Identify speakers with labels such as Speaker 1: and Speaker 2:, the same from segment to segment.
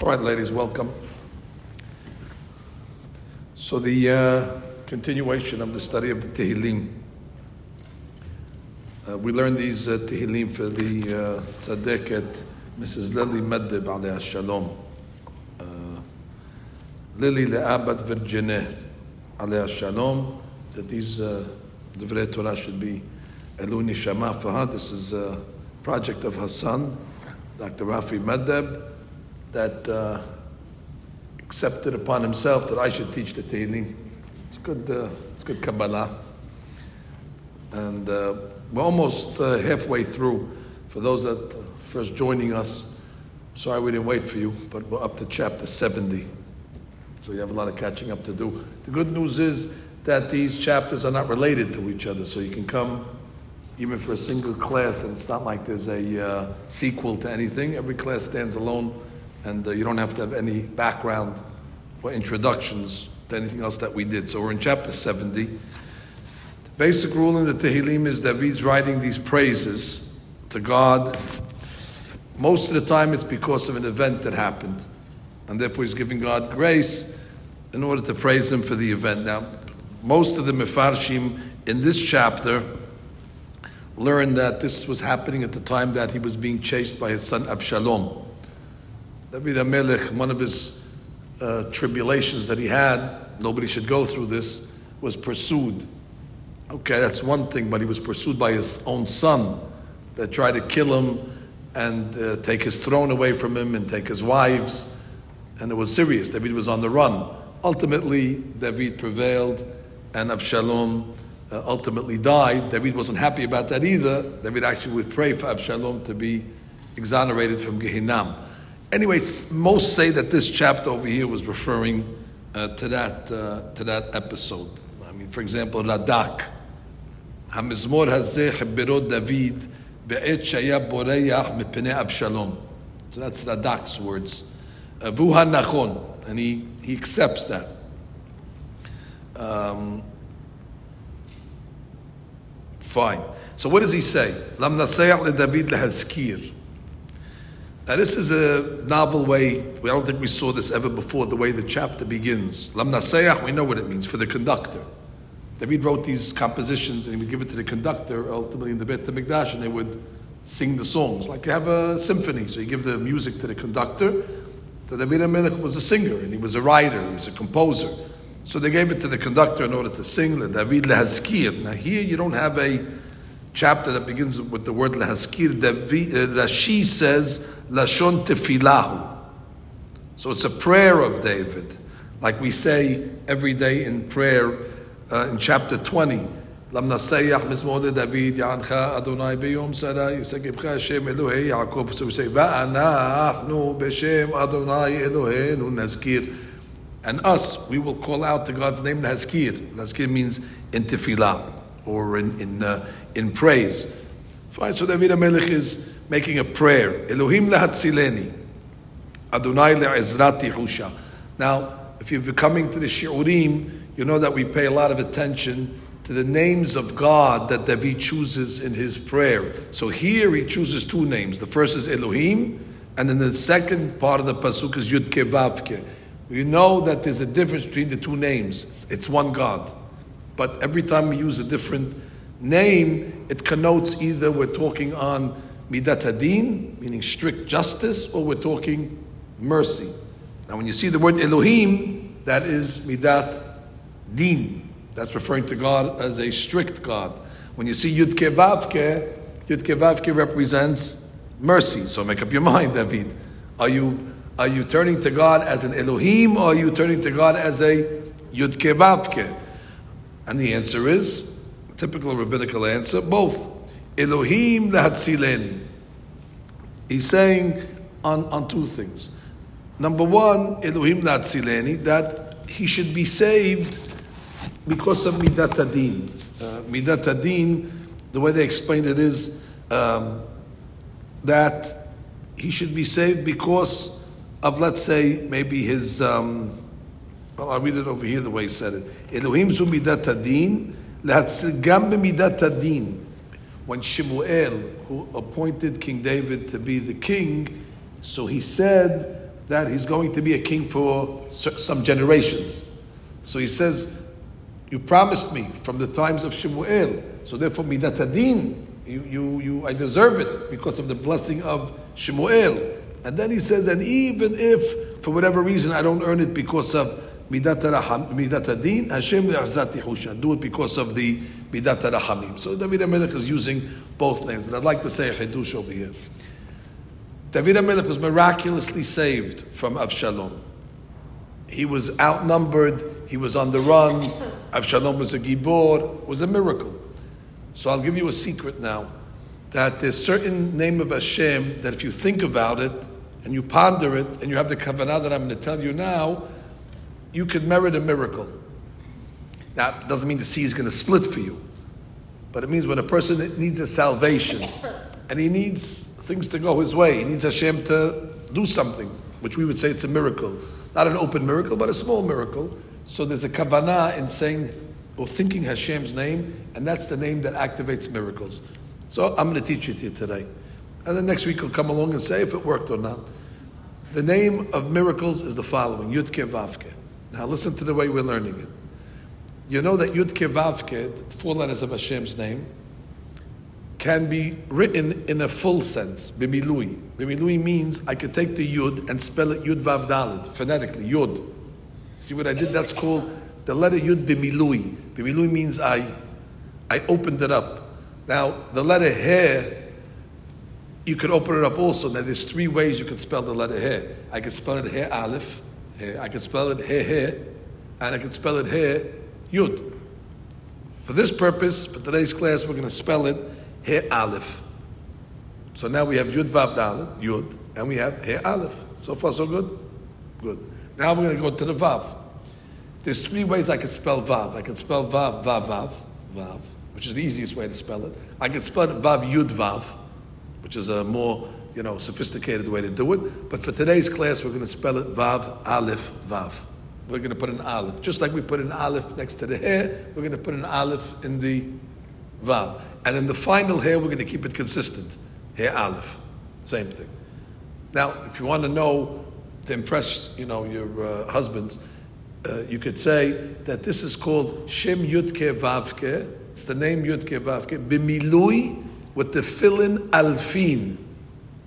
Speaker 1: All right, ladies, welcome. So, the uh, continuation of the study of the Tehillim. Uh, we learned these uh, Tehillim for the uh, Tzaddiket, Mrs. Lily Meddeb, alayha shalom. Uh, Lily Le'abat Virginie, alayha shalom. That these uh, Torah should be Elu Nishama for her. This is a project of her son, Dr. Rafi Meddeb that uh, accepted upon himself that I should teach the Tehillim. It's good, uh, it's good Kabbalah. And uh, we're almost uh, halfway through. For those that are first joining us, sorry we didn't wait for you, but we're up to chapter 70. So you have a lot of catching up to do. The good news is that these chapters are not related to each other, so you can come even for a single class, and it's not like there's a uh, sequel to anything. Every class stands alone and uh, you don't have to have any background or introductions to anything else that we did. So we're in chapter 70. The basic rule in the Tehillim is David's writing these praises to God. Most of the time it's because of an event that happened, and therefore he's giving God grace in order to praise him for the event. Now, most of the Mefarshim in this chapter learned that this was happening at the time that he was being chased by his son Absalom. David HaMelech, one of his uh, tribulations that he had, nobody should go through this, was pursued. Okay, that's one thing, but he was pursued by his own son that tried to kill him and uh, take his throne away from him and take his wives. And it was serious. David was on the run. Ultimately, David prevailed, and Absalom uh, ultimately died. David wasn't happy about that either. David actually would pray for Absalom to be exonerated from Gehinnom. Anyway, most say that this chapter over here was referring uh, to that uh, to that episode. I mean, for example, Radak, Hamizmor hazeh hebirot David be'et shaya boreach mepnei Absalom. So that's Radak's words. Uh, Vuha nachon, and he he accepts that. Um, fine. So what does he say? Le David lehazkir. Now, this is a novel way. I don't think we saw this ever before. The way the chapter begins, Lam Nasayach, we know what it means for the conductor. David wrote these compositions and he would give it to the conductor, ultimately in the Beit Hamikdash, and they would sing the songs like you have a symphony. So you give the music to the conductor. So David HaMelech was a singer and he was a writer, he was a composer. So they gave it to the conductor in order to sing David Lehazkir. Now here you don't have a chapter that begins with the word. David, uh, Rashi says Lashon Tefilahu. So it's a prayer of David, like we say every day in prayer uh, in chapter 20. Lam nasayach mizmor David yancha Adonai beyom sara yisagibcha Hashem Elohei Yaakov. So we say va'anachnu b'shem Adonai Eloheinu nazkir. And us, we will call out to God's name nazkir. Nazkir means in tefillah or in in uh, in praise. Fine. So David HaMelech is making a prayer. Elohim lehatzileni. Adonai le'ezrati husha. Now, if you've been coming to the shiurim, you know that we pay a lot of attention to the names of God that David chooses in his prayer. So here he chooses two names. The first is Elohim, and then the second part of the pasuk is Yud Kevavke. We know that there's a difference between the two names. It's, it's one God. But every time we use a different name, it connotes either we're talking on midat hadin, meaning strict justice, or we're talking mercy. Now, when you see the word Elohim, that is midat din. That's referring to God as a strict God. When you see Yud Kevavke, Yud Kevavke represents mercy. So make up your mind, David. Are you are you turning to God as an Elohim, or are you turning to God as a Yud Kevavke? And the answer is typical rabbinical answer, both. Elohim lehatzileni. He's saying on, on two things. Number one, Elohim lehatzileni, that he should be saved because of midat adin. Uh, midat adin, the way they explain it is um, that he should be saved because of, let's say, maybe his. Um, well, I'll read it over here the way he said it. Elohim zu midat adin, gam midat adin when Shemuel, who appointed King David to be the king, so he said that he's going to be a king for some generations. So he says, You promised me from the times of Shemuel, so therefore, Midat Adin, you, you, you, I deserve it because of the blessing of Shemuel. And then he says, And even if, for whatever reason, I don't earn it because of Midat Adin, Hashem Le'azati Hushan. Do it because of the Midat Rahamim. So David HaMelech is using both names. And I'd like to say a Hidush over here. David HaMelech was miraculously saved from Avshalom. He was outnumbered, he was on the run, Avshalom was a gibor, it was a miracle. So I'll give you a secret now, that there's certain name of Hashem that if you think about it, and you ponder it, and you have the kavanah that I'm going to tell you now, you could merit a miracle. Now, it doesn't mean the sea is going to split for you, but it means when a person needs a salvation, and he needs things to go his way. He needs Hashem to do something, which we would say it's a miracle. Not an open miracle, but a small miracle. So there's a kavanah in saying or thinking Hashem's name, and that's the name that activates miracles. So I'm going to teach it to you today. And then next week we'll come along and say if it worked or not. The name of miracles is the following Yudke Vavke. Now listen to the way we're learning it. You know that Yudke Vavke, four letters of Hashem's name, can be written in a full sense, bimilui. Bimilui means I could take the yud and spell it yud vav dalid, phonetically, yud. See what I did? That's called the letter yud bimilui. Bimilui means I, I opened it up. Now, the letter he, you could open it up also. Now, there's three ways you can spell the letter he. I can spell it he aleph, he. I can spell it he he, and I can spell it he yud. For this purpose, for today's class, we're going to spell it He Aleph. So now we have Yud Vav Dalet, Yud, and we have He Aleph. So far, so good? Good. Now we're going to go to the Vav. There's three ways I can spell Vav. I can spell Vav, Vav, Vav, Vav, which is the easiest way to spell it. I can spell it Vav, Yud, Vav, which is a more, you know, sophisticated way to do it. But for today's class, we're going to spell it Vav, Aleph, Vav. We're going to put an Aleph. Just like we put an Aleph next to the hair, we're going to put an Aleph in the Vav. And in the final hair, we're going to keep it consistent. Hair Aleph. Same thing. Now, if you want to know, to impress, you know, your uh, husbands, uh, you could say that this is called Shem Yudke Vavke. It's the name Yudke Vavke. Bimilui with the fill-in alfin.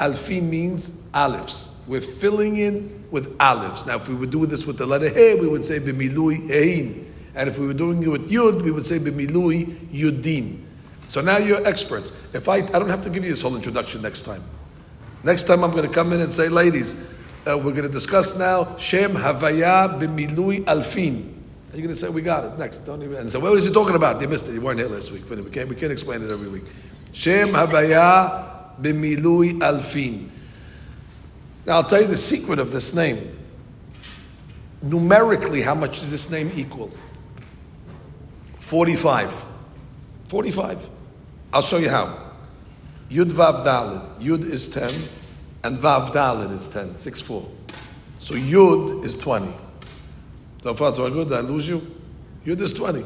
Speaker 1: Alfin means olives. We're filling in with olives. Now, if we would do this with the letter He, we would say Bimilui Hein. And if we were doing it with Yud, we would say Bimilui Yudin. So now you're experts. If I, I don't have to give you this whole introduction next time. Next time I'm going to come in and say, ladies, uh, we're going to discuss now Shem Havaya Bimilui Alfin. And you're going to say, we got it. Next. Don't even. And so, what was he talking about? You missed it. You weren't here last week. We can't, we can't explain it every week. Shem Havaya Bimilui Alfin. Now, I'll tell you the secret of this name. Numerically, how much does this name equal? 45. 45. I'll show you how. Yud Vav Dalit. Yud is 10, and Vav Dalit is 10. 6 4. So Yud is 20. So far, so good. Did I lose you? Yud is 20.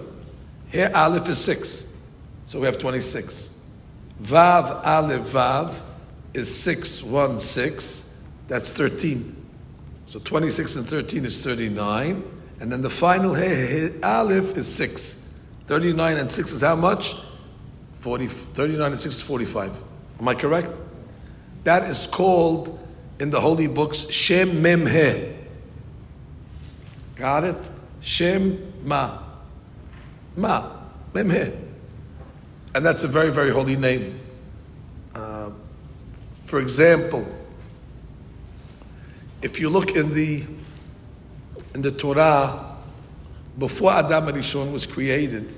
Speaker 1: Here, Aleph is 6. So we have 26. Vav Aleph Vav is 616. That's 13. So 26 and 13 is 39. And then the final He, Aleph is 6. 39 and 6 is how much? 40, 39 and 6 is 45. Am I correct? That is called in the holy books Shem Mem He. Got it? Shem Ma. Ma. Mem He. And that's a very, very holy name. Uh, for example, if you look in the in the Torah, before Adam Arishon was created,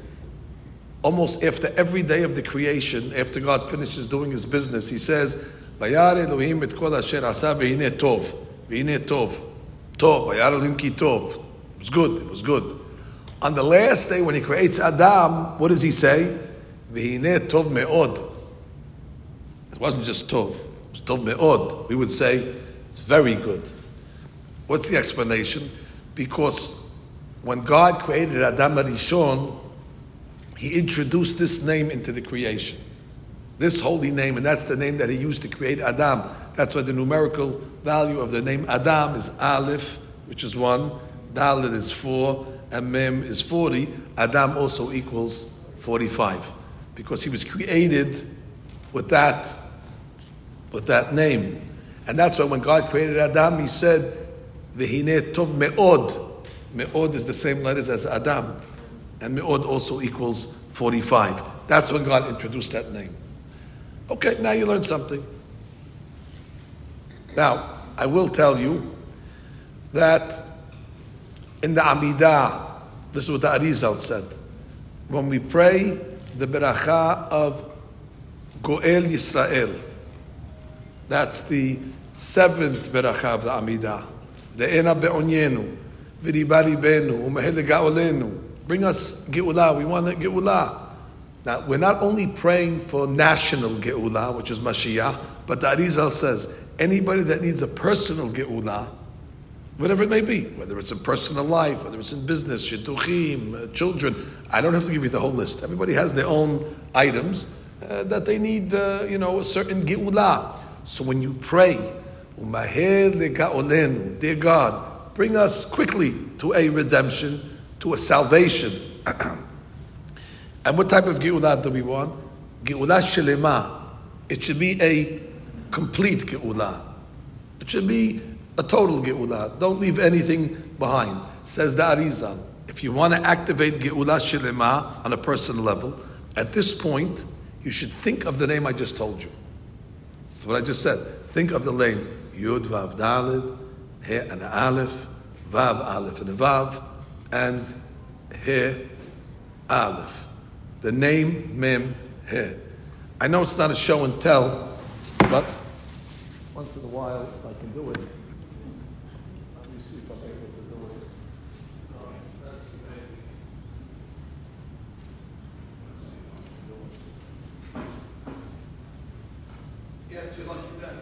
Speaker 1: almost after every day of the creation, after God finishes doing His business, He says, "Vayar Elohim et kol asher asa tov, tov, tov. Elohim ki tov." It was good. It was good. On the last day, when He creates Adam, what does He say? V'hine tov me'od. It wasn't just tov. It was tov me'od. We would say it's very good. What's the explanation? Because when God created Adam Arishon, He introduced this name into the creation. This holy name, and that's the name that he used to create Adam. That's why the numerical value of the name Adam is Aleph, which is one, Dalit is four, and Mem is 40. Adam also equals 45. Because he was created with that, with that name. And that's why when God created Adam, he said, Vehine tov me'od. Me'od is the same letters as Adam. And me'od also equals 45. That's when God introduced that name. Okay, now you learned something. Now, I will tell you that in the Amidah, this is what the Arizal said. When we pray the beracha of Goel Yisrael, that's the seventh beracha of the Amidah. Re'ena be'onyenu, v'riba ribenu, u'mehele ga'olenu. Bring us Geula, we want Geula. Now, we're not only praying for national Geula, which is Mashiach, but the Arizal says anybody that needs a personal Geula, whatever it may be, whether it's in personal life, whether it's in business, shidduchim, uh, children, I don't have to give you the whole list. Everybody has their own items uh, that they need, uh, you know, a certain Geula. So when you pray, dear God, bring us quickly to a redemption, to a salvation. And what type of Geulah do we want? Geulah Shelema. It should be a complete Geulah. It should be a total Geulah. Don't leave anything behind. Says the Arizal. If you want to activate Geulah Shelema on a personal level, at this point, you should think of the name I just told you. That's what I just said. Think of the name Yud Vav Dalid, He and Aleph, Vav Aleph and Vav, and He Aleph the name Mem He. I know it's not a show and tell, but once in a while, I can do it, let me see if I'm able to do it. Oh, that's the baby. Let's see if I can do it. Yeah, it's your lucky day.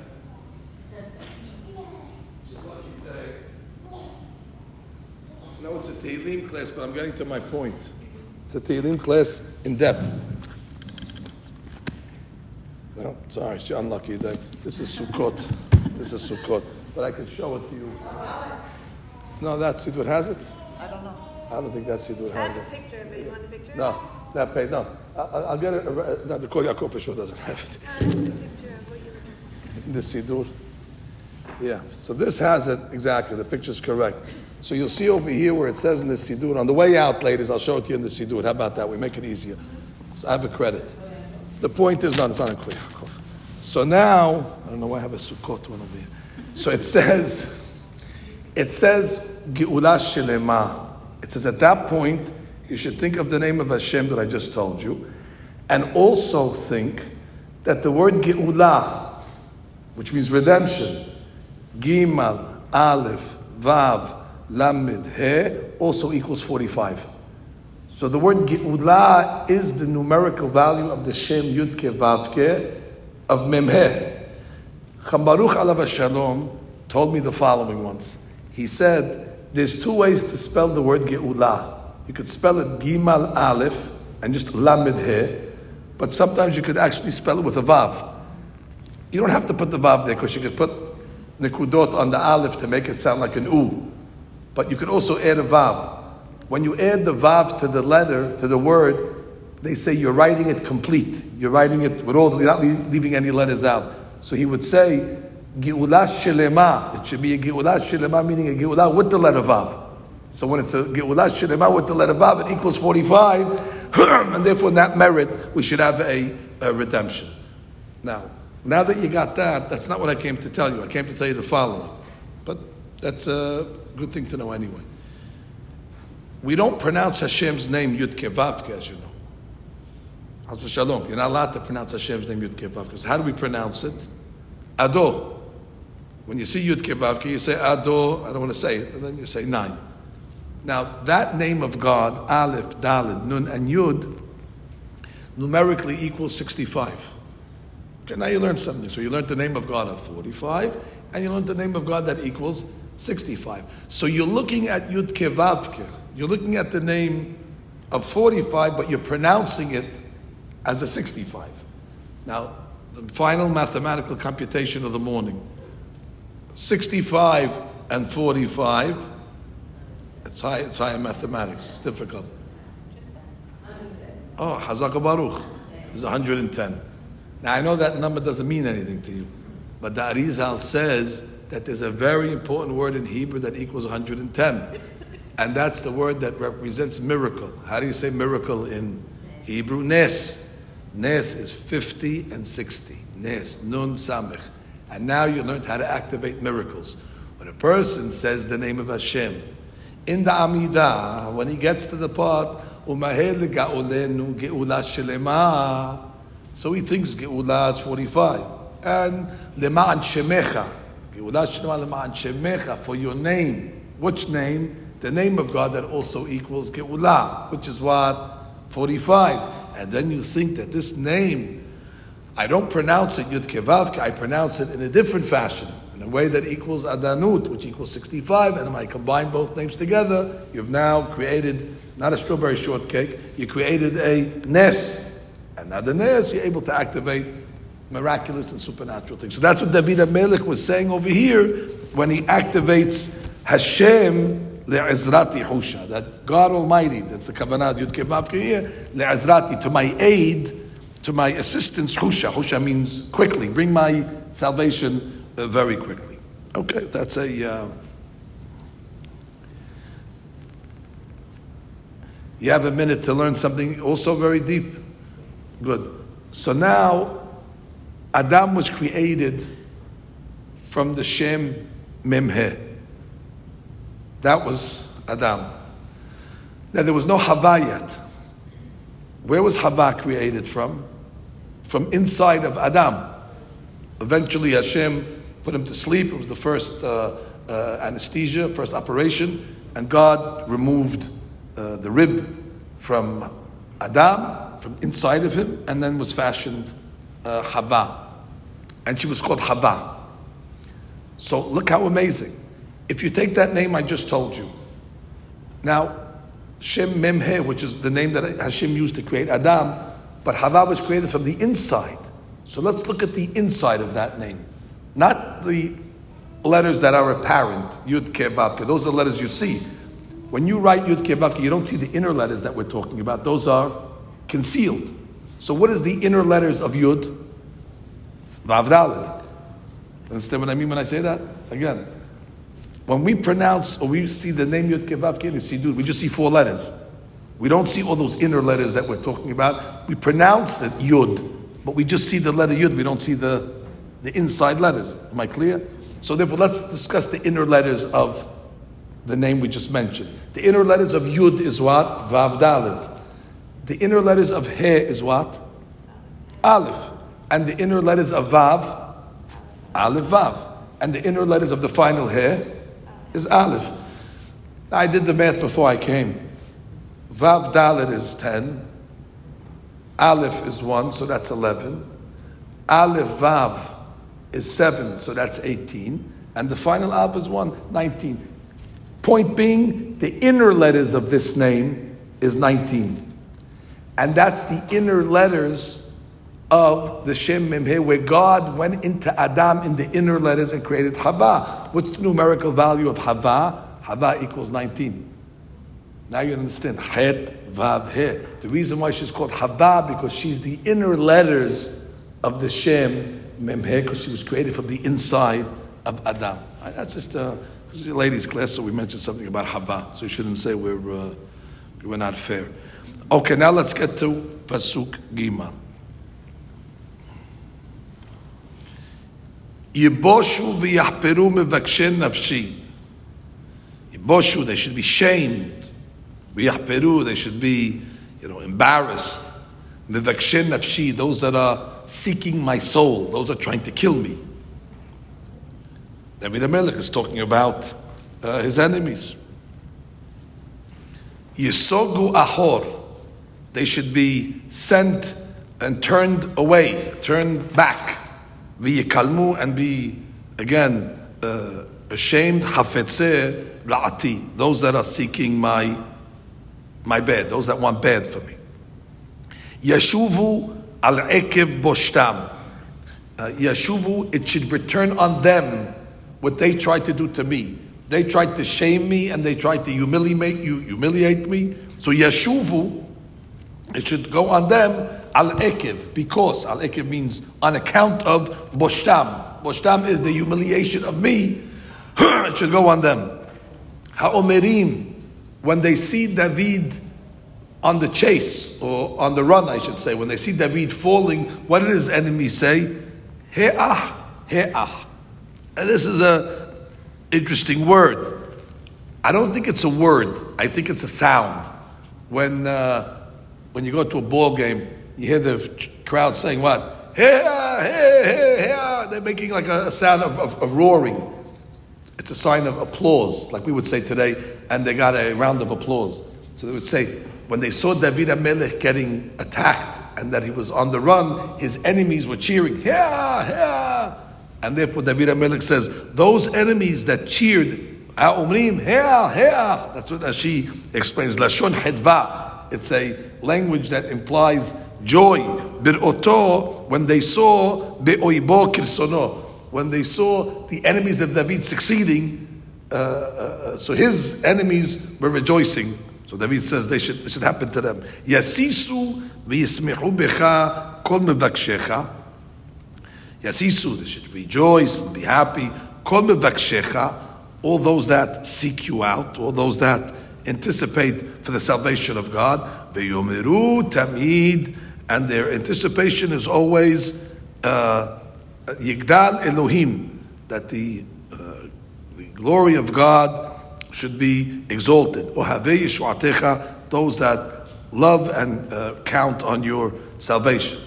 Speaker 1: It's your lucky day. No, it's a Tehillim class, but I'm getting to my point. It's a Tehillim class in depth. No, sorry, it's unlucky. This is Sukkot. This is Sukkot. But I can show it to you. No, that Siddur has it?
Speaker 2: I don't know. I
Speaker 1: don't think that Siddur
Speaker 2: has it. I have a picture, but you want the picture?
Speaker 1: No, that page, no. I, will get it. Uh, no, the Kol Yaakov for sure doesn't have it. Picture of what you have. The Siddur. Yeah, so this has it exactly. The picture's correct. So you'll see over here where it says in the Siddur, on the way out, ladies, I'll show it to you in the Siddur. How about that? We make it easier. So I have a credit. The point is, not, it's not a So now, I don't know why I have a Sukkot one over here. So it says, it says, Geula Shelema. It says at that point, you should think of the name of Hashem that I just told you, and also think that the word Geula, which means redemption, Gimal, Aleph, Vav, Lamed He also equals 45. So the word Geula is the numerical value of the Shem Yudke Vavke of Memhe. Chambaruch Alav Shalom told me the following once. He said, there's two ways to spell the word Geula. You could spell it Gimal Aleph and just Lamed He, but sometimes you could actually spell it with a Vav. You don't have to put the Vav there because you could put Nikudot on the Aleph to make it sound like an U. But you could also add a vav. When you add the vav to the letter, to the word, they say you're writing it complete. You're writing it with all, you're not leaving any letters out. So he would say, Geula Shelema. It should be a Geula Shelema, meaning a Geula with the letter Vav. So when it's a Geula Shelema with the letter Vav, it equals 45, and therefore in that merit, we should have a, a, redemption. Now, now that you got that, that's not what I came to tell you. I came to tell you the following. But that's a good thing to know anyway. We don't pronounce Hashem's name Yud Kevavke, as you know. Shalom. You're not allowed to pronounce Hashem's name Yud Kevavke. So how do we pronounce it? Ado. When you see Yud Kevavke, you say Ado. I don't want to say it, and then you say Nine. Now that name of God, Aleph, Dalid, Nun, and Yud, numerically equals 65. Okay, now you learned something. So you learned the name of God of 45, and you learned the name of God that equals 65. So you're looking at Yud Kevavke. You're looking at the name of 45, but you're pronouncing it as a 65. Now, the final mathematical computation of the morning 65 and 45. It's high, it's high in mathematics, it's difficult. Oh, Hazaka Baruch is 110. Now, I know that number doesn't mean anything to you, but the Arizal says that there's a very important word in Hebrew that equals 110. And that's the word that represents miracle. How do you say miracle in Hebrew? Nes. Nes is 50 and 60. Nes, Nun Samech. And now you learned how to activate miracles. When a person says the name of Hashem, in the Amidah, when he gets to the part, so he thinks Geula is 45. And Lema'an Shemecha, For your name. Which name? The name of God that also equals Geula, which is what? 45. And then you think that this name, I don't pronounce it Yud Kevavke, I pronounce it in a different fashion, in a way that equals Adanut, which equals 65, and when I combine both names together, you've now created not a strawberry shortcake, you created a Nes. And now the Nes, you're able to activate miraculous and supernatural things. So that's what David Melech was saying over here when he activates Hashem le'ezrati husha, that God Almighty, that's the kavanah Yud Kevavke, le'ezrati, to my aid, to my assistance, husha. Husha means quickly, bring my salvation uh, very quickly. Okay, that's a. Uh, you have a minute to learn something also very deep. Good. So now, Adam was created from the Shem Memhe. That was Adam. Now there was no Hava yet. Where was Hava created from? From inside of Adam. Eventually Hashem put him to sleep. It was the first uh, uh, anesthesia, first operation, and God removed uh, the rib from Adam, from inside of him, and then was fashioned uh, Hava. And she was called Hava. So look how amazing. If you take that name I just told you, now Shem Mem Memhe, which is the name that Hashem used to create Adam, but Hava was created from the inside. So let's look at the inside of that name, not the letters that are apparent. Yud Kevavke. Those are the letters you see. When you write Yud Kevavke, you don't see the inner letters that we're talking about. Those are concealed. So what is the inner letters of Yud? Vav Daled. Understand what I mean when I say that? Again, when we pronounce or we see the name Yud Kevav Ken Sidud, we just see four letters. We don't see all those inner letters that we're talking about. We pronounce it Yud, but we just see the letter Yud. We don't see the, the inside letters. Am I clear? So therefore, let's discuss the inner letters of the name we just mentioned. The inner letters of Yud is what? Vav. The inner letters of He is what? Aleph. And the inner letters of Vav? Aleph Vav. And the inner letters of the final He? is Aleph. I did the math before I came. Vav Dalet is 10. Aleph is 1, so that's 11. Aleph Vav is 7, so that's 18. And the final Aleph is 1, 19. Point being, the inner letters of this name is 19. And that's the inner letters of the Shem Memhe, where God went into Adam in the inner letters and created Hava. What's the numerical value of Hava? Hava equals 19. Now you understand. Het, Vav, He. The reason why she's called Hava, because she's the inner letters of the Shem Memhe, because she was created from the inside of Adam. That's just a, this is a ladies' class, so we mentioned something about Hava. So you shouldn't say we're, uh, we're not fair. Okay, now let's get to Pasuk Gimel. Yiboshu v'yahperu mevakshei nafshi. Yiboshu, they should be shamed. V'yahperu, they should be, you know, embarrassed. Mevakshei nafshi, those that are seeking my soul, those are trying to kill me. David HaMelech is talking about uh, his enemies. Yisogu ahor, they should be sent and turned away, turned back v'yikalmu and be again uh, ashamed hafetze ra'ati those that are seeking my my bad those that want bad for me yashuvu al ekev boshtam. Uh, Yashuvu, it should return on them what they tried to do to me. They tried to shame me and they tried to humiliate you, humiliate me. So Yashuvu, it should go on them al ekev because al ekev means on account of boshtam. Boshtam is the humiliation of me. it should go on them. Ha'omerim, when they see David on the chase or on the run, I should say, when they see David falling, what did his enemies say? He'ah, he'ah. And this is a interesting word. I don't think it's a word. I think it's a sound. When uh, when you go to a ball game, you hear the crowd saying what? He'ah, he'ah, he'ah. They're making like a, sound of, of, of roaring. It's a sign of applause, like we would say today, and they got a round of applause. So they would say, when they saw David Amelech getting attacked and that he was on the run, his enemies were cheering, yeah, yeah. And therefore David Amelech says, those enemies that cheered, Umrim, yeah, yeah. That's what she explains, Lashon Hedva. It's a language that implies joy. When they saw when they saw the enemies of David succeeding, uh, uh, uh so his enemies were rejoicing. So David says they should, it should happen to them. Yasisu v'yismechu becha kol mevakshecha. Yasisu, they should rejoice and be happy. Kol mevakshecha, all those that seek you out, all those that anticipate for the salvation of God. Ve'yomeru tamid, and their anticipation is always uh, Yigdal Elohim, that the, uh, the glory of God should be exalted. Those that love and uh, count on your salvation.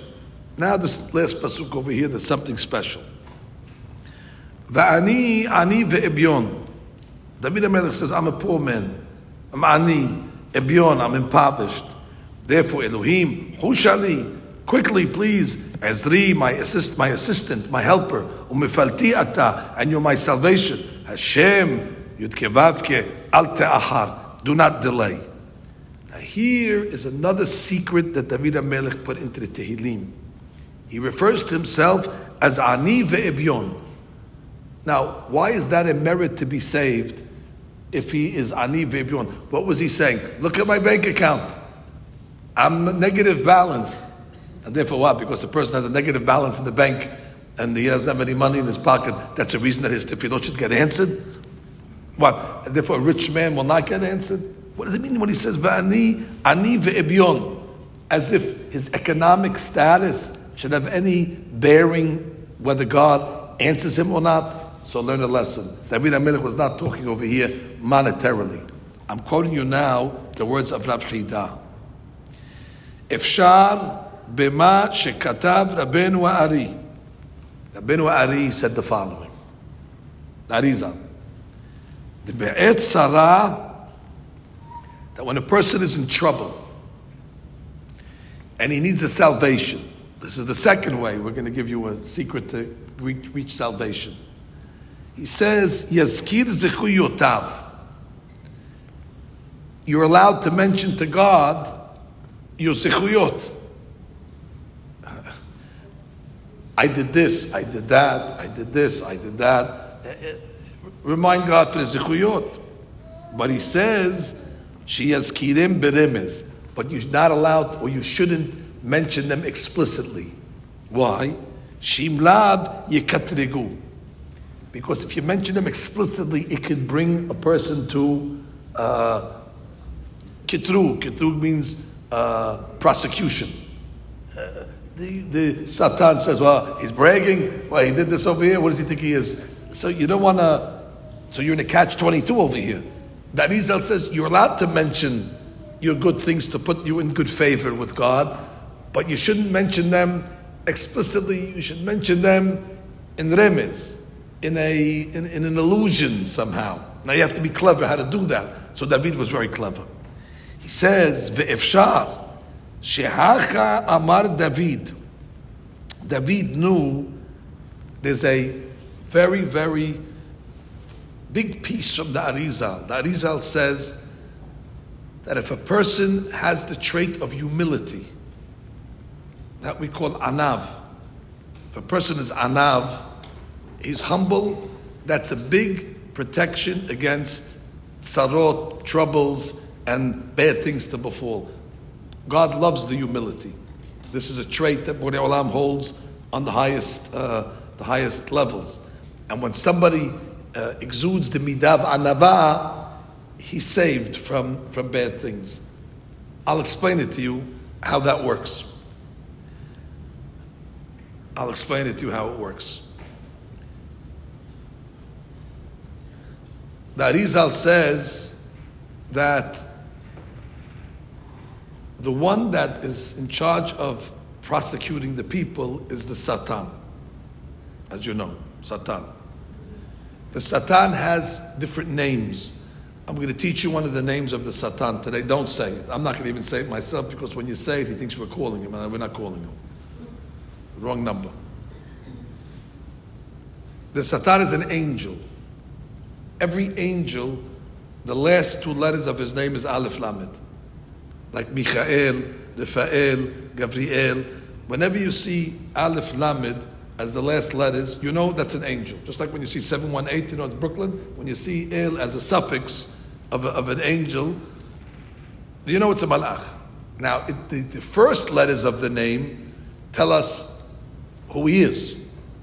Speaker 1: Now, this last pasuk over here, there's something special. Va'ani ani ve'ebyon. David HaMelech says, I'm a poor man. I'm ani, ebyon, I'm impoverished. Therefore, Elohim, hushali, quickly, please, Ezri, my assist, my assistant, my helper, umifalti ata, and you're my salvation. Hashem, Yudkevavke al te'ahar. Do not delay. Now here is another secret that David HaMelech put into the Tehillim. He refers to himself as Ani ve'ebyon. Now, why is that a merit to be saved if he is Ani ve'ebyon? What was he saying? Look at my bank account. I'm a negative balance. And therefore what? Because the person has a negative balance in the bank and he doesn't have any money in his pocket, that's a reason that his tefillot should get answered? What? And therefore, a rich man will not get answered? What does it mean when he says "Va'ani ani ve'ebyon"? As if his economic status should have any bearing whether God answers him or not. So learn a lesson. David HaMelech was not talking over here monetarily. I'm quoting you now the words of Rav Chida. Ifshar bema shekatav Rabbeinu Ari. Rabbeinu Ari said the following. Ariza. The Be'et Sarah, that when a person is in trouble and he needs a salvation, this is the second way we're going to give you a secret to reach salvation he says, Yazkir Zechuyotav. You're allowed to mention to God your zechuyot. I did this, I did that, I did this, I did that eh, eh, remind God for the zechuyot. But he says, she has kirim beremes, but you're not allowed or you shouldn't mention them explicitly. Why? Shimlav yekatrigu. Because if you mention them explicitly, it could bring a person to uh, kitru. Means uh, prosecution. Uh, the, the Satan says, well, he's bragging. Well, he did this over here. What does he think he is? So you don't want to so you're in a catch 22 over here. That Arizal says you're allowed to mention your good things to put you in good favor with God, but you shouldn't mention them explicitly. You should mention them in remez, in, a, in, in an illusion somehow. Now you have to be clever how to do that. So David was very clever. He says, Ve'efshar, Shehacha Amar David. David knew there's a very, very big piece from the Arizal. The Arizal says that if a person has the trait of humility, that we call anav. If a person is anav, he's humble, that's a big protection against sarot, troubles, and bad things to befall. God loves the humility. This is a trait that Borei Olam holds on the highest, uh, the highest levels. And when somebody uh, exudes the midav anava, he's saved from, from bad things. I'll explain it to you how that works. I'll explain it to you how it works. The Arizal says that the one that is in charge of prosecuting the people is the Satan, as you know, Satan. The Satan has different names. I'm going to teach you one of the names of the Satan today. Don't say it. I'm not going to even say it myself because when you say it, he thinks we're calling him, and we're not calling him. Wrong number. The Satan is an angel. Every angel, the last two letters of his name is Aleph Lamed. Like Michael, Raphael, Gabriel. Whenever you see Aleph Lamed, as the last letters, you know that's an angel. Just like when you see 718, you know it's Brooklyn. When you see El as a suffix of, a, of an angel, you know it's a malach. Now, it, the, the, first letters of the name tell us who he is,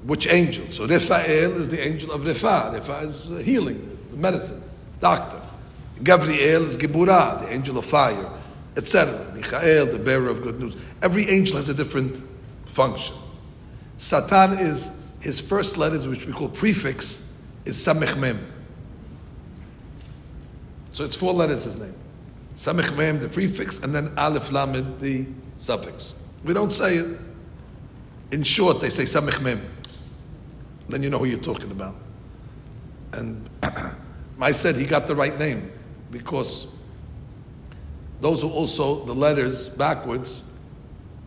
Speaker 1: which angel. So Raphael is the angel of Refa. Refa is uh, healing, medicine, doctor. Gabriel is Geburah, the angel of fire, etc. Michael, the bearer of good news. Every angel has a different function. Satan is his first letters, which we call prefix, is Samech Mem. So it's four letters his name. Samech Mem, the prefix, and then Aleph Lamed, the suffix. We don't say it. In short, they say Samech Mem. Then you know who you're talking about. And I said he got the right name because those are also the letters backwards,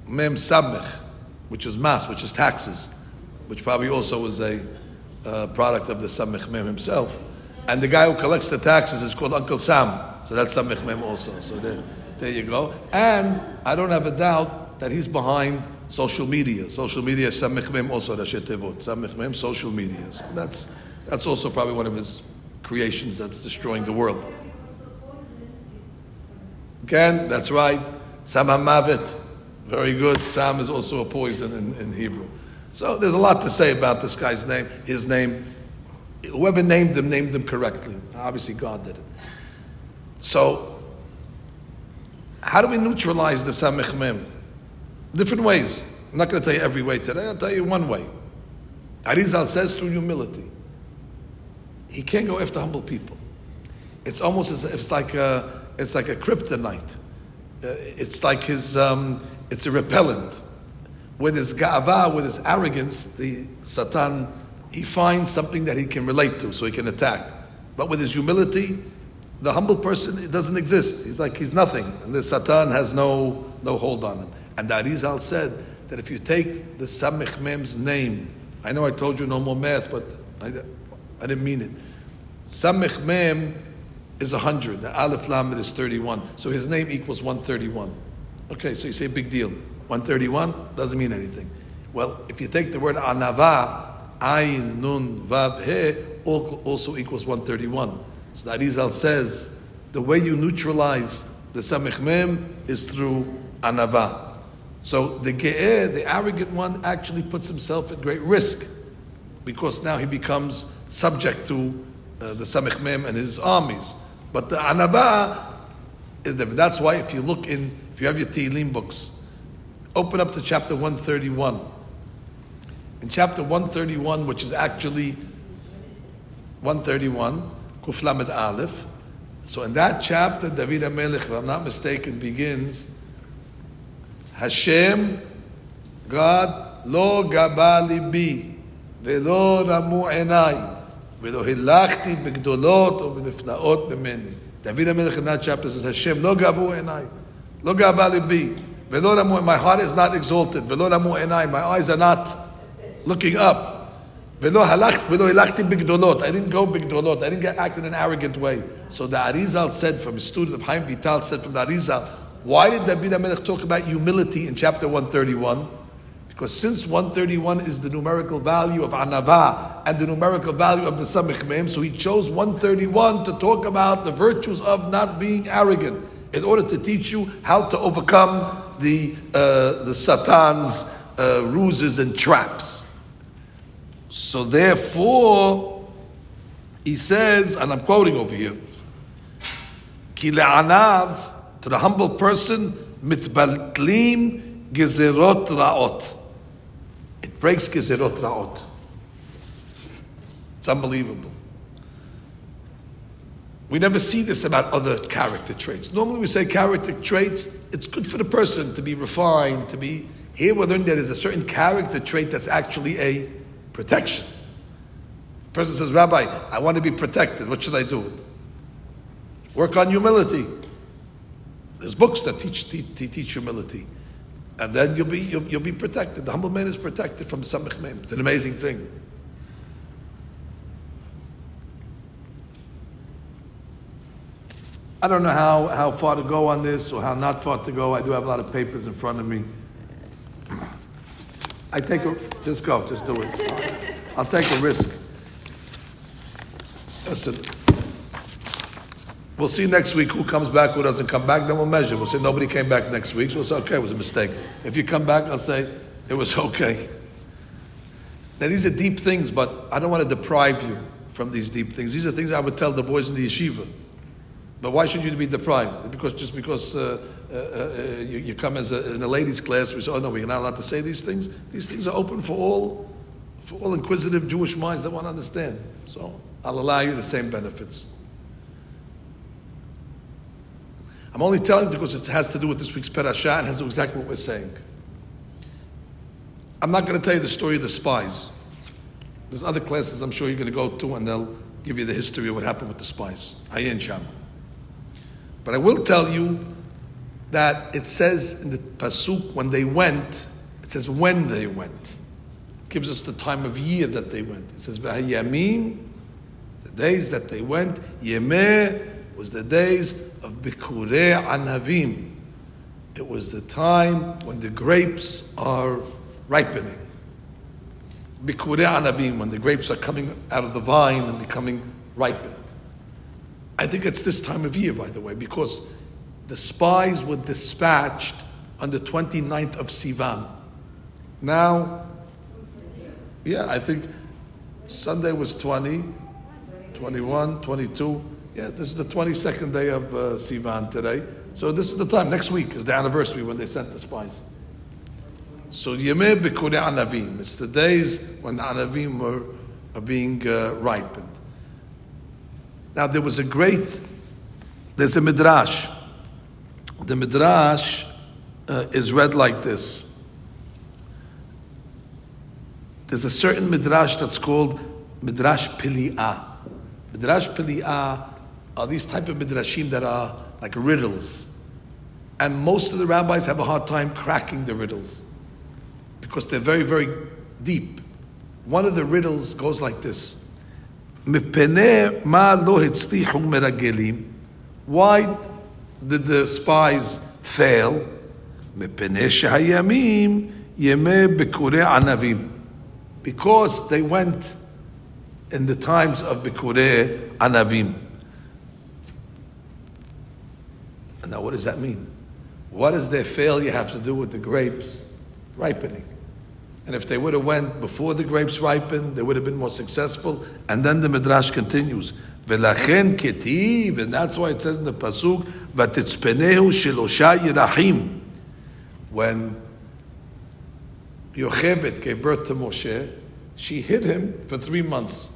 Speaker 1: Mem Samech which is mas, which is taxes, which probably also was a uh, product of the Samech Mem himself. And the guy who collects the taxes is called Uncle Sam. So that's Samech Mem also. So there, there you go. And I don't have a doubt that he's behind social media. Social media, Samech Mem also, Rashet Tevot. Samech Mem, social media. So that's, that's also probably one of his creations that's destroying the world. Again, that's right. Samamavet. Very good. Sam is also a poison in, in Hebrew. So there's a lot to say about this guy's name. His name, whoever named him, named him correctly. Obviously, God did it. So, how do we neutralize the Samech Mem? Different ways. I'm not going to tell you every way today. I'll tell you one way. Arizal says through humility. He can't go after humble people. It's almost as if it's like a, it's like a kryptonite. Uh, it's like his um, it's a repellent. With his ga'ava, with his arrogance, the Satan, he finds something that he can relate to, so he can attack. But with his humility, the humble person it doesn't exist. He's like he's nothing, and the Satan has no no hold on him. And the Arizal said that if you take the Samech Mem's name, I know I told you no more math, but I, I didn't mean it. Samech Mem is 100, the Aleph Lamed is 31, so his name equals 131. Okay, so you say big deal. 131 doesn't mean anything. Well, if you take the word anava, ayin, nun, vav, he, also equals 131. So that Arizal says the way you neutralize the samech mem is through anava. So the ge'eh, the arrogant one, actually puts himself at great risk because now he becomes subject to uh, the samech mem and his armies. But the different. That's why if you look in if you have your Tehillim books, open up to chapter 131. In chapter 131, which is actually 131, Kuflamed Aleph. So in that chapter, David HaMelech, if I'm not mistaken, begins Hashem, God, lo gaba libi, ולא רמו עיניי, ולא הילכתי בגדולות ובנפלאות ממני. David HaMelech in that chapter says, Hashem, לא גבו עיניי. Lo bi. My heart is not exalted. My eyes are not looking up. I didn't go bigdolot. I didn't act in an arrogant way. So the Arizal said from his student of Haim Vital said from the Arizal, why did David HaMelech talk about humility in chapter 131? Because since 131 is the numerical value of Anava and the numerical value of the Samech Mem, so he chose 131 to talk about the virtues of not being arrogant in order to teach you how to overcome the, uh, the Satan's uh, ruses and traps. So therefore, he says, and I'm quoting over here, Ki le'anav, to the humble person, mitbaltlim gezerot ra'ot. It breaks gezerot ra'ot. It's unbelievable. We never see this about other character traits. Normally we say character traits, it's good for the person to be refined, to be. Here we're learning that there's a certain character trait that's actually a protection. The person says, Rabbi, I want to be protected. What should I do? Work on humility. There's books that teach, teach, teach humility. And then you'll be, you'll, you'll, be protected. The humble man is protected from Samech Mem. It's an amazing thing. I don't know how, how far to go on this or how not far to go. I do have a lot of papers in front of me. I take a, just go, just do it. I'll take a risk. Listen, we'll see next week who comes back, who doesn't come back, then we'll measure. We'll say nobody came back next week, so it's okay, it was a mistake. If you come back, I'll say it was okay. Now, these are deep things, but I don't want to deprive you from these deep things. These are things I would tell the boys in the yeshiva. But why should you be deprived? Because just because uh, uh, uh, you, you, come as a, in a ladies' class, we say, "Oh no, we're not allowed to say these things." These things are open for all, for all inquisitive Jewish minds that want to understand. So I'll allow you the same benefits. I'm only telling you because it has to do with this week's parasha and has to do exactly what we're saying. I'm not going to tell you the story of the spies. There's other classes I'm sure you're going to go to, and they'll give you the history of what happened with the spies. Ayin Sham. But I will tell you that it says in the Pasuk when they went, it says when they went. It gives us the time of year that they went. It says, Yamim, the days that they went, Yemeh was the days of Bikurei Anavim. It was the time when the grapes are ripening. Bikurei Anavim, when the grapes are coming out of the vine and becoming ripened. I think it's this time of year, by the way, because the spies were dispatched on the 29th of Sivan. Now, yeah, I think Sunday was 20, 21, 22. Yeah, this is the 22nd day of uh, Sivan today. So this is the time. Next week is the anniversary when they sent the spies. So Yemeh Bikure Anavim. It's the days when the Anavim were, are being uh, ripened. Now there was a great, there's a midrash. The midrash uh, is read like this. There's a certain midrash that's called midrash pili'ah. Midrash pili'ah are these type of midrashim that are like riddles. And most of the rabbis have a hard time cracking the riddles because they're very, very deep. One of the riddles goes like this Why did the spies fail? Because they went in the times of Bikureh Anavim. ענבים. Now what does that mean? What does their failure have to do with the grapes ripening? And if they would have went before the grapes ripened, they would have been more successful. And then the midrash continues. Velachen ketiv, and that's why it says in the pasuk, vatitzpenehu shelosha yirachim. When Yocheved gave birth to Moshe, she hid him for three months.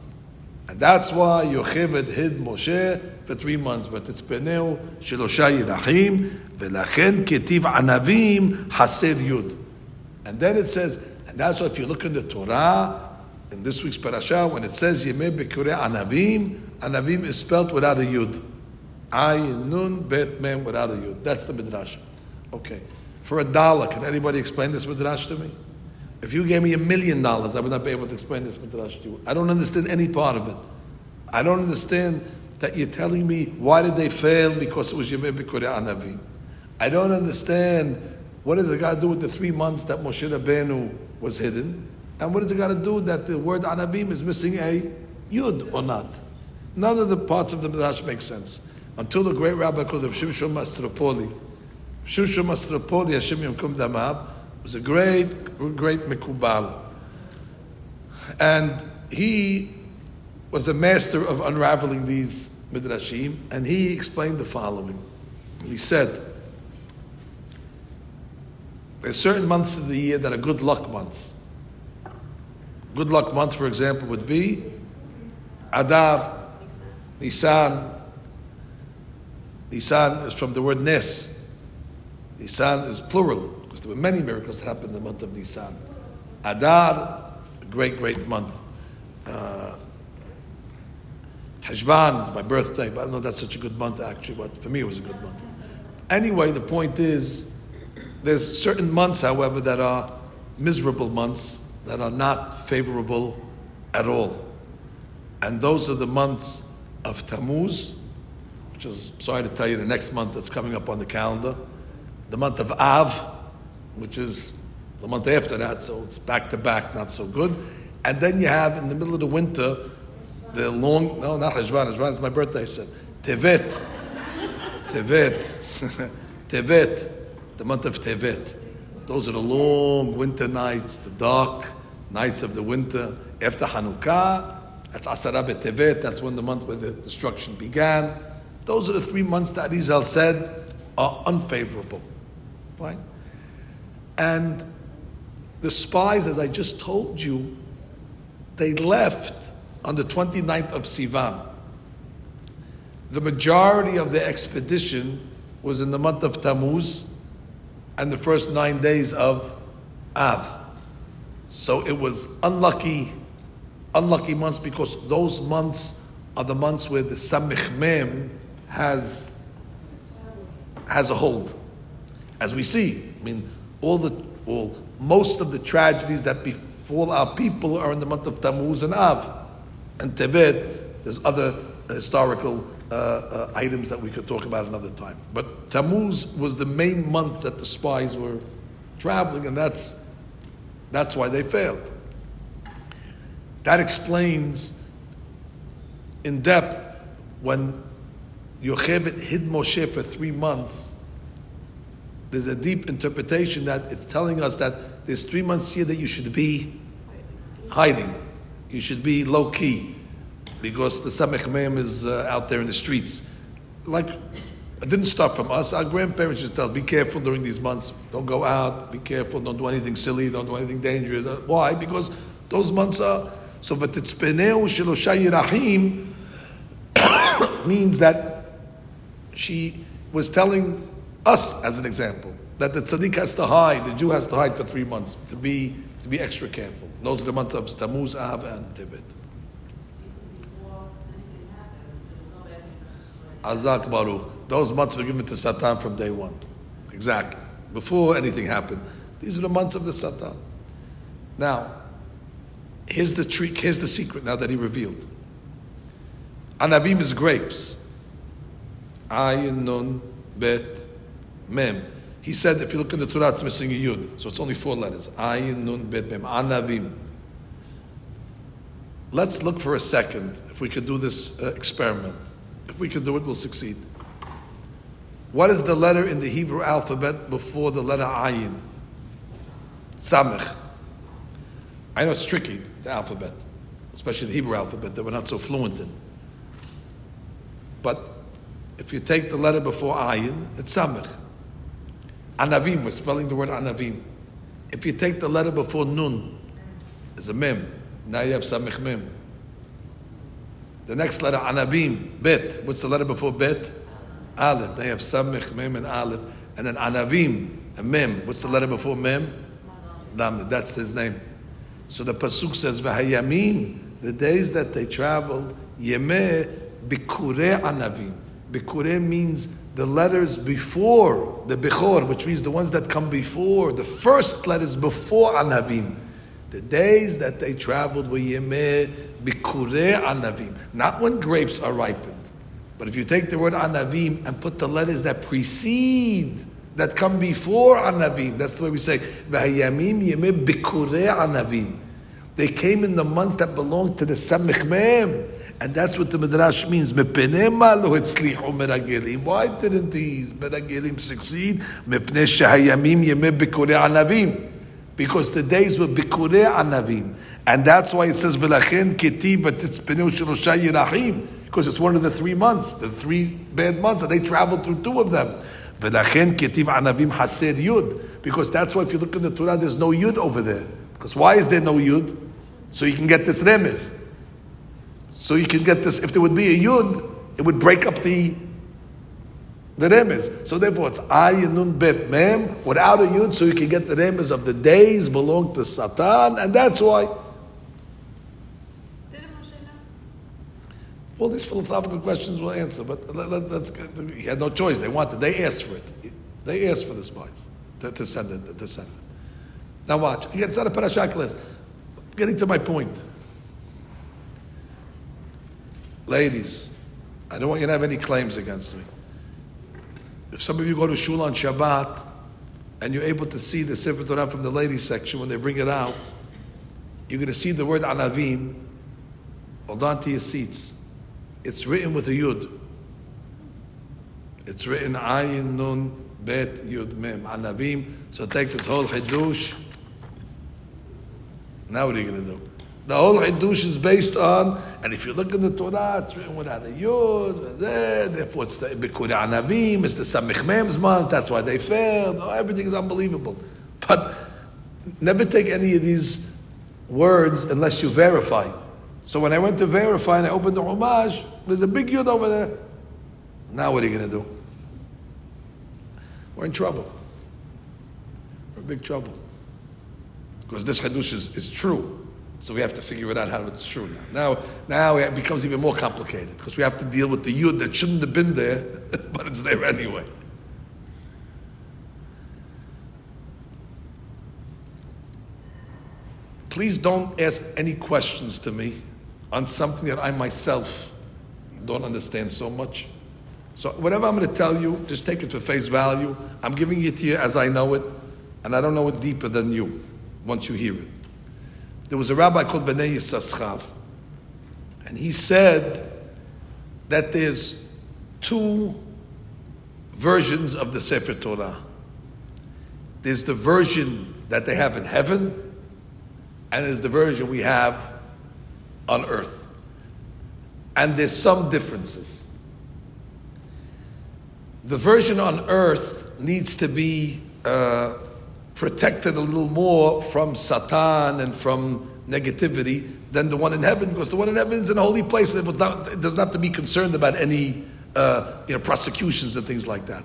Speaker 1: And that's why Yocheved hid Moshe for three months. ותצפנהו שלושה ירחים, ולכן כתיב ענבים חסר יוד. And then it says, and that's why if you look in the Torah, in this week's parasha, when it says Yemei Bekure Anavim, Anavim is spelled without a Yud. Ayin Nun Bet Mem without a Yud. That's the Midrash. Okay. For a dollar, can anybody explain this Midrash to me? If you gave me a million dollars, I would not be able to explain this Midrash to you. I don't understand any part of it. I don't understand that you're telling me why did they fail because it was Yemei Bekure Anavim. I don't understand what does it got to do with the three months that Moshe Rabbeinu was hidden. And what does it got to do that the word Anavim is missing a Yud or not? None of the parts of the Midrash make sense. Until the great rabbi called Shimshon Mastropoli. Shimshon Mastropoli, Hashem Yomkum Damav, was a great, great Mikubal. And he was a master of unraveling these Midrashim, and he explained the following. He said, there are certain months of the year that are good luck months. Good luck month, for example, would be Adar, Nisan. Nisan is from the word Nes. Nisan is plural, there were many miracles that happened in the month of Nisan. Adar, a great, great month. Uh, Heshvan, my birthday, but I don't know that's such a good month actually, but for me it was a good month. Anyway, the point is, there's certain months, however, that are miserable months, that are not favorable at all. And those are the months of Tammuz, which is, sorry to tell you, the next month that's coming up on the calendar. The month of Av, which is the month after that, so it's back to back, not so good. And then you have, in the middle of the winter, the long, no, not Hajvan, Hajvan is my birthday, I said. Tevet. Tevet. Tevet. The month of Tevet. Those are the long winter nights, the dark nights of the winter. After Hanukkah, that's Asara Tevet, that's when the month where the destruction began. Those are the three months that Arizal said are unfavorable. Right? And the spies, as I just told you, they left on the 29th of Sivan. The majority of the expedition was in the month of Tammuz and the first nine days of Av. So it was unlucky, unlucky months because those months are the months where the Samich Mem has, has a hold. As we see, I mean, all the, all, most of the tragedies that befall our people are in the month of Tammuz and Av and Tevet, there's other historical uh, uh, items that we could talk about another time. But Tammuz was the main month that the spies were traveling, and that's, that's why they failed. That explains in depth when Yocheved hid Moshe for three months. There's a deep interpretation that it's telling us that there's three months here that you should be hiding you should be low key because the Samech Mem is uh, out there in the streets. Like, it didn't start from us. Our grandparents just tell us, be careful during these months. Don't go out. Be careful. Don't do anything silly. Don't do anything dangerous. Uh, why? Because those months are. So, v'titzpeneu shelosha yirahim means that she was telling us, as an example, that the tzaddik has to hide, the Jew has to hide for three months to be to be extra careful. Those are the months of Tammuz, Av, and Tevet. Azak Baruch. Those months were given to Satan from day one. Exactly. Before anything happened. These are the months of the Satan. Now, here's the trick, here's the secret now that he revealed. Anavim is grapes. Ayin, Nun, Bet, Mem. He said, if you look in the Torah, it's missing a yud. So it's only four letters. Ayin, Nun, Bet, Mem. Anavim. Let's look for a second if we could do this uh, experiment. If we could do it, we'll succeed. What is the letter in the Hebrew alphabet before the letter Ayin? Samech. I know it's tricky, the alphabet, especially the Hebrew alphabet that we're not so fluent in. But if you take the letter before Ayin, it's Samech. Anavim, we're spelling the word Anavim. If you take the letter before Nun, it's a Mem. Now you have Samich Mem. The next letter, Anavim, Bet. What's the letter before Bet? Aleph. Now you have Samich Mem and Aleph. And then Anavim, a Mem. What's the letter before Mem? Lamed. That's his name. So the Pasuk says, V'hayamim, the days that they traveled, Yemeh Bikure Anavim. Bikure means the letters before the Bechor, which means the ones that come before, the first letters before Anavim. The days that they traveled were Yemeh Bikure Anavim. Not when grapes are ripened. But if you take the word Anavim and put the letters that precede that come before Anavim. That's the way we say, V'hayamim yemeh bikurei Anavim. They came in the months that belonged to the Samech Mem. And that's what the Midrash means. Why didn't these Meragelim succeed? Because the days were Bikurei Anavim. And that's why it says, V'lachen shelosha yirachim. Because it's one of the three months, the three bad months, and they traveled through two of them. V'lachen ketiv anavim haser yud. Because that's why if you look in the Torah, there's no yud over there. Because why is there no yud? So you can get this remes. So you can get this, if there would be a yud, it would break up the the remes. So therefore it's ayin nun bet mem without a yud, so you can get the remes of the days belong to Satan, and that's why. All these philosophical questions we'll answer, but let, let, let's he had no choice. They wanted, they asked for it. They asked for the spies to, to send it, to send it. Now watch. Again, it's not a parashak list. Getting to my point. Ladies, I don't want you to have any claims against me. If some of you go to shul on Shabbat and you're able to see the Sefer Torah from the ladies section when they bring it out, you're going to see the word anavim. Hold on to your seats. It's written with a yud. It's written ayin nun bet yud mem anavim. So take this whole hidush. Now what are you going to do? The whole Hiddush is based on, and if you look in the Torah, it's written without a Yud, therefore it's the Bikur Anavim, it's the Samich Mem's month, that's why they failed. Oh, everything is unbelievable. But never take any of these words unless you verify. So when I went to verify and I opened the Chumash, there's a big Yud over there. Now what are you going to do? We're in trouble. We're in big trouble. Because this Hiddush is, is true. So we have to figure it out how it's true now. Now, now it becomes even more complicated because we have to deal with the yud that shouldn't have been there, but it's there anyway. Please don't ask any questions to me on something that I myself don't understand so much. So whatever I'm going to tell you, just take it for face value. I'm giving it to you as I know it, and I don't know it deeper than you once you hear it. There was a rabbi called Bnei Yissaschar, and he said that there's two versions of the Sefer Torah. There's the version that they have in heaven, and there's the version we have on earth. And there's some differences. The version on earth needs to be uh, protected a little more from Satan and from negativity than the one in heaven, because the one in heaven is in a holy place. It, not, it doesn't have to be concerned about any uh, you know, prosecutions and things like that.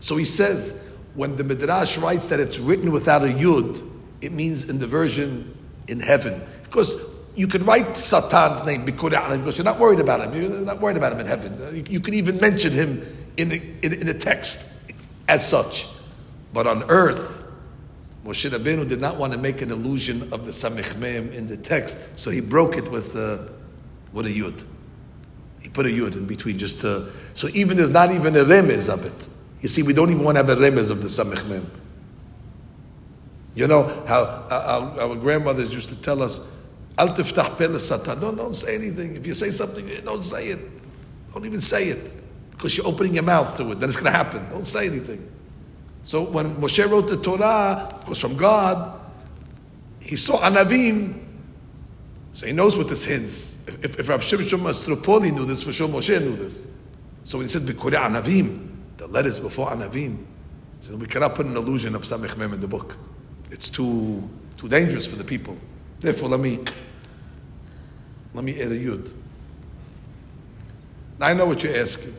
Speaker 1: So he says, when the Midrash writes that it's written without a yud, it means in the version in heaven. Because you could write Satan's name because you're not worried about him. You're not worried about him in heaven. You, could even mention him in the, in, in the text as such. But on earth, Moshe Rabbeinu did not want to make an illusion of the Samech Mem in the text, so he broke it with, uh, with a Yud. He put a Yud in between just to, so even there's not even a remez of it. You see, we don't even want to have a remez of the Samech Mem. You know how our, our, grandmothers used to tell us, Al tiftach pel satan. Don't, don't say anything. If you say something, don't say it. Don't even say it. Because you're opening your mouth to it. Then it's going to happen. Don't say anything. So when Moshe wrote the Torah, it was from God, he saw Anavim, so he knows what this hints. If, if, if Rabbi Mastropoli knew this, for sure Moshe knew this. So when he said Bikure Anavim, the letters before Anavim, he said we cannot put an illusion of Samech Mem in the book. It's too too dangerous for the people. Therefore, let me let me add a yud. Now I know what you're asking.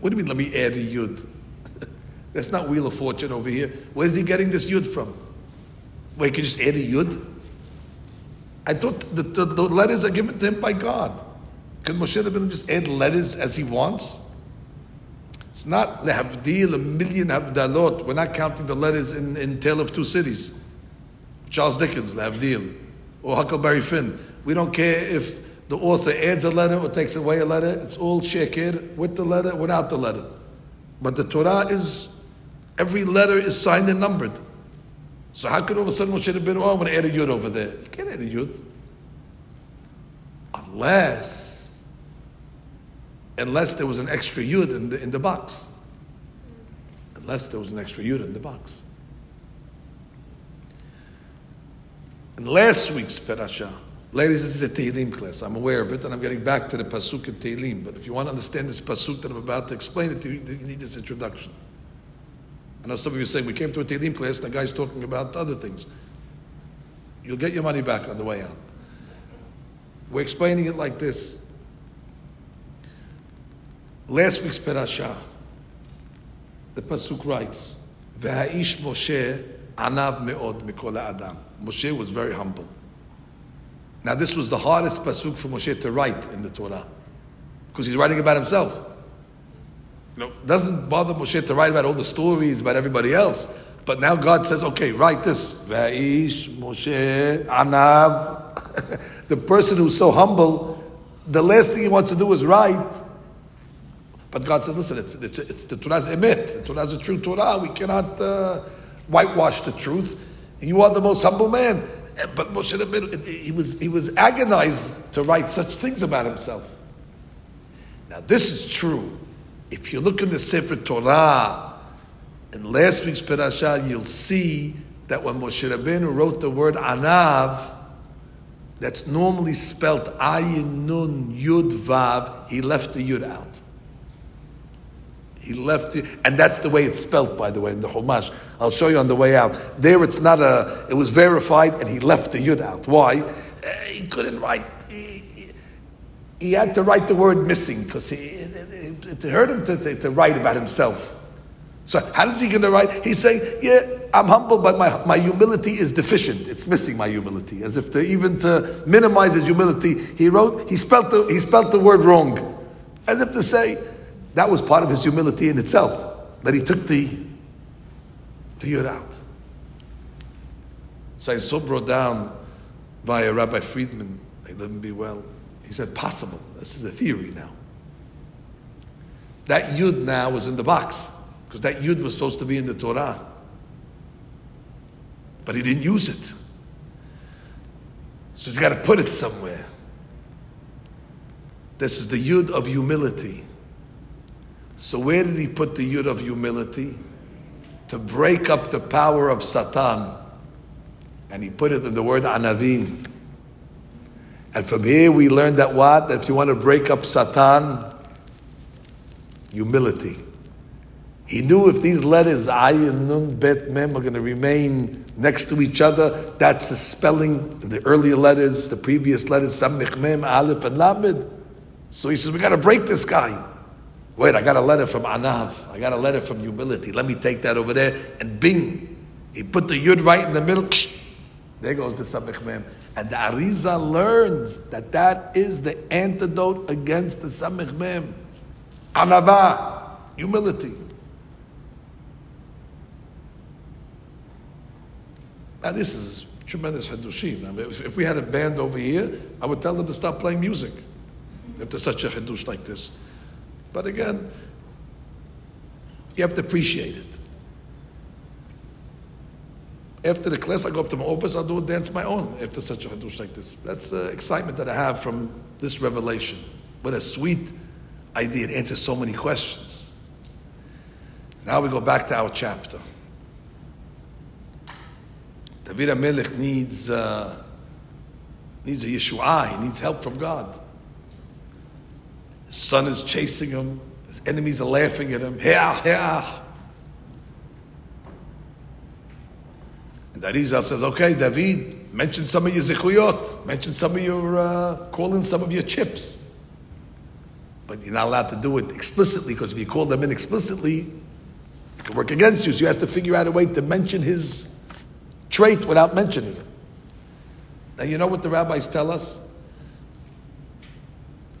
Speaker 1: What do you mean? Let me add a yud. That's not Wheel of Fortune over here. Where's he getting this yud from? Wait, can you just add a yud? I thought the, the, the, letters are given to him by God. Can Moshe Rabbeinu just add letters as he wants? It's not lehavdil, a million havdalot. We're not counting the letters in, in Tale of Two Cities. Charles Dickens, lehavdil. Or Huckleberry Finn. We don't care if the author adds a letter or takes away a letter. It's all shekir with the letter, without the letter. But the Torah is Every letter is signed and numbered. So how could all of a sudden Moshe Rabbeinu, oh, I want to add a yud over there? You can't add a yud. Unless, unless there was an extra yud in the, in the box. Unless there was an extra yud in the box. In last week's parasha, ladies, this is a Tehillim class. I'm aware of it, and I'm getting back to the pasuk in Tehillim. But if you want to understand this pasuk that I'm about to explain it to you, you need this introduction. I know some of you saying we came to a Tehillim class, and the guy's talking about other things. You'll get your money back on the way out. We're explaining it like this. Last week's parasha, the pasuk writes, "V'ha'ish Moshe anav me'od mikol adam." Moshe was very humble. Now, this was the hardest pasuk for Moshe to write in the Torah, because he's writing about himself. Know, doesn't bother Moshe to write about all the stories about everybody else. But now God says, okay, write this. Va'ish, Moshe, Anav. the person who's so humble, the last thing he wants to do is write. But God says, listen, it's, it's, it's the Torah's emet. The Torah's a true Torah. We cannot uh, whitewash the truth. You are the most humble man. But Moshe he was, he was agonized to write such things about himself. Now, this is true. If you look in the Sefer Torah, in last week's parasha, you'll see that when Moshe Rabbeinu wrote the word Anav, that's normally spelt Ayin Nun Yud Vav, he left the Yud out. He left it, and that's the way it's spelt, by the way, in the Chumash. I'll show you on the way out. There, it's not a. It was verified, and he left the yud out. Why? Uh, he couldn't write. He, he, had to write the word missing because it, it, hurt him to, to, to, write about himself. So how is he going to write? He's saying, "Yeah, I'm humble, but my, my humility is deficient. It's missing my humility." As if to even to minimize his humility, he wrote. He spelt the he spelt the word wrong, as if to say that was part of his humility in itself, that he took the, the yud out. So I saw brought down by Rabbi Friedman, may live and be well. He said, possible. This is a theory now. That yud now was in the box, because that yud was supposed to be in the Torah. But he didn't use it. So he's got to put it somewhere. This is the yud of humility. So where did he put the yud of humility? To break up the power of Satan. And he put it in the word anavim. And from here we learn that what? That if you want to break up Satan, humility. He knew if these letters, Ayin, Nun, Bet, Mem, are going to remain next to each other, that's the spelling in the earlier letters, the previous letters, Samech Mem, Aleph, and Lamed. So he says, we got to break this guy. Wait, I got a letter from Anav. I got a letter from humility. Let me take that over there. And bing, he put the yud right in the middle. There goes the Samech Mem. And the Arizal learns that that is the antidote against the Samech Mem. Anava, humility. Now this is tremendous Hadushim. I mean, if, if, we had a band over here, I would tell them to stop playing music. If there's such a Hadush like this. But again, you have to appreciate it. After the class, I go up to my office, I'll do a dance my own after such a hadush like this. That's the excitement that I have from this revelation. What a sweet idea. It answers so many questions. Now we go back to our chapter. David HaMelech needs, uh, needs a Yeshua. He needs help from God. His son is chasing him. His enemies are laughing at him. Heah, heah. And Arizal says, okay, David, mention some of your zikuyot. Mention some of your, uh, call in some of your chips. But you're not allowed to do it explicitly because if you call them in explicitly, it can work against you. So you have to figure out a way to mention his trait without mentioning it. Now, you know what the rabbis tell us?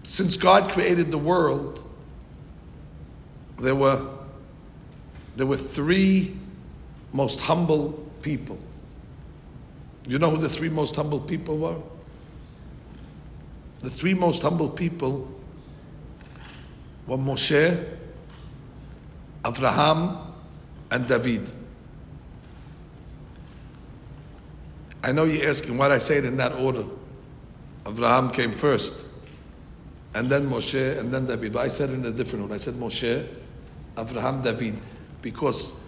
Speaker 1: since God created the world, there were, there were three most humble people. You know who the three most humble people were? The three most humble people were Moshe, Abraham, and David. I know you're asking why I say it in that order. Abraham came first, and then Moshe, and then David. But I said it in a different one. I said Moshe, Abraham, David, because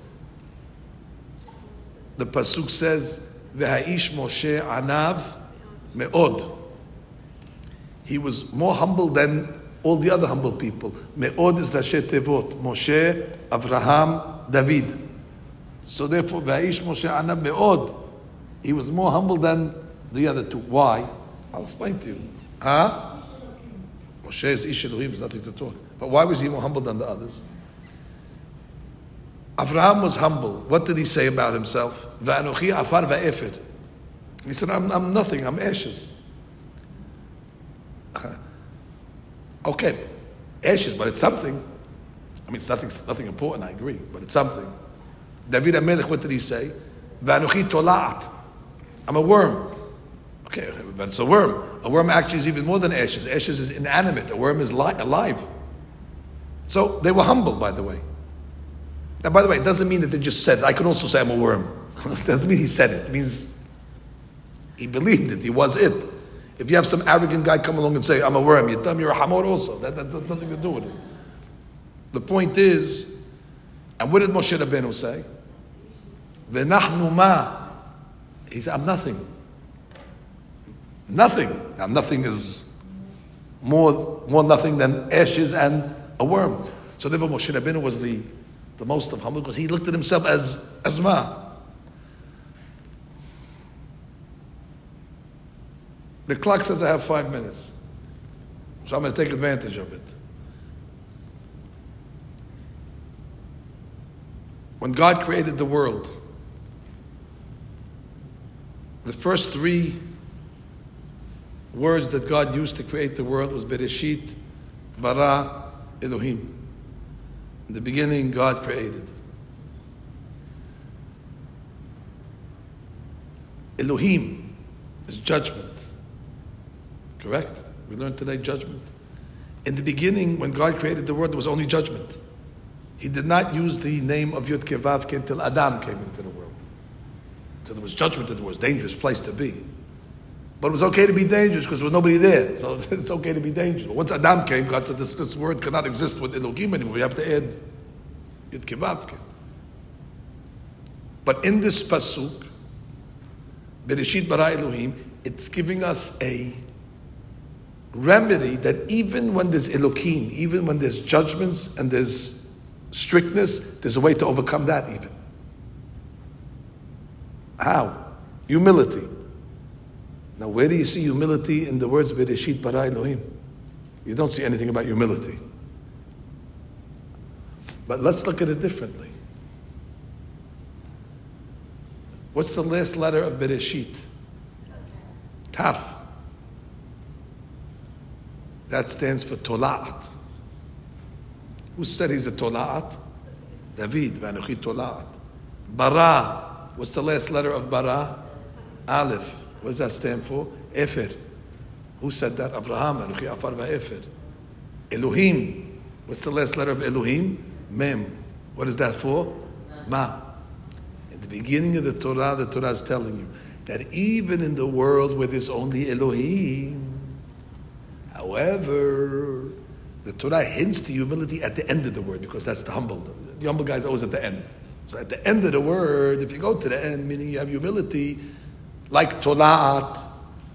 Speaker 1: the pasuk says, "V'ha'ish Moshe anav me'od." He was more humble than all the other humble people. Me'od is Rashi Tevot. Moshe, Abraham, David. So therefore, V'ha'ish Moshe anav me'od. He was more humble than the other two. Why? I'll explain to you. Huh? Moshe is Ish Elohim, there's nothing to talk. But why was he more humble than the others? Avraham was humble. What did he say about himself? Va'anochi afar va'efed. He said, I'm, I'm nothing, I'm ashes. okay, ashes, but it's something. I mean, it's nothing, nothing important, I agree, but it's something. David HaMelech, what did he say? Va'anochi tola'at. I'm a worm. Okay, but it's a worm. A worm actually is even more than ashes. Ashes is inanimate. A worm is li- alive. So they were humble, by the way. Now, by the way, it doesn't mean that they just said it. I can also say I'm a worm. it doesn't mean he said it. It means he believed it. He was it. If you have some arrogant guy come along and say, I'm a worm, you tell him you're a hamor also. That, that, that nothing to do with it. The point is, and what did Moshe Rabbeinu say? V'nachnu ma. He said, I'm nothing. Nothing. Now, nothing is more, more nothing than ashes and a worm. So therefore, Moshe Rabbeinu was the, the most of humble because he looked at himself as, as ma. The clock says I have five minutes. So I'm going to take advantage of it. When God created the world, the first three words that God used to create the world was Bereshit, Bara, Elohim. In the beginning, God created. Elohim is judgment. Correct? We learned today judgment. In the beginning, when God created the world, there was only judgment. He did not use the name of Yud Kevav until Adam came into the world. So there was judgment that it was a dangerous place to be. But it was okay to be dangerous because there was nobody there. So it's okay to be dangerous. Once Adam came, God said this, this word cannot exist with Elohim anymore. We have to add Yud Kevavke. But in this pasuk, Bereshit bara Elohim, it's giving us a remedy that even when there's Elohim, even when there's judgments and there's strictness, there's a way to overcome that even. How? Humility. Now, where do you see humility in the words Bereshit bara Elohim? You don't see anything about humility. But let's look at it differently. What's the last letter of Bereshit? Taf. That stands for Tola'at. Who said he's a Tola'at? David, Vanuchi Tola'at. Bara. What's the last letter of Bara? Aleph. What does that stand for? Efer. Who said that? Abraham. Vanuchi Afar Efer. Elohim. What's the last letter of Elohim? Mem. What is that for? Ma. At the beginning of the Torah, the Torah is telling you that even in the world where there's only Elohim, however, the Torah hints to humility at the end of the word because that's the humble. The humble guy is always at the end. So at the end of the word, if you go to the end, meaning you have humility, like Tola'at,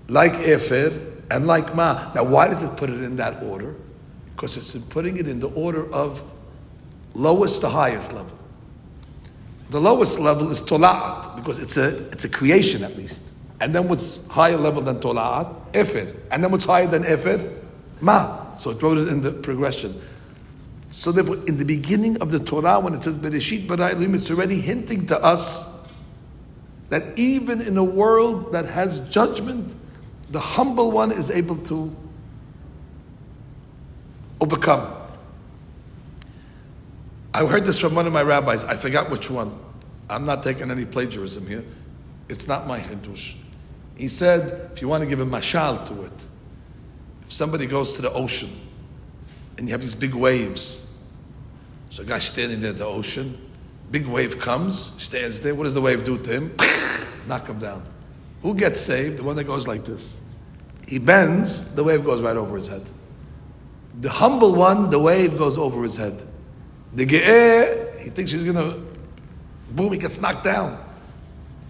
Speaker 1: like Efer, and like Ma. Now, why does it put it in that order? Because it's putting it in the order of lowest to highest level. The lowest level is tola'at because it's a it's a creation at least. And then what's higher level than tola'at? Efer. And then what's higher than efer? Ma. So it wrote it in the progression. So therefore, in the beginning of the Torah, when it says Bereshit bara it's already hinting to us that even in a world that has judgment, the humble one is able to overcome. I heard this from one of my rabbis. I forgot which one. I'm not taking any plagiarism here. It's not my Hiddush. He said, if you want to give a mashal to it, if somebody goes to the ocean and you have these big waves, so a guy standing there at the ocean Big wave comes, stands there. What does the wave do to him? Knock him down. Who gets saved? The one that goes like this. He bends, the wave goes right over his head. The humble one, the wave goes over his head. The ge'eh, he thinks he's going to, boom, he gets knocked down.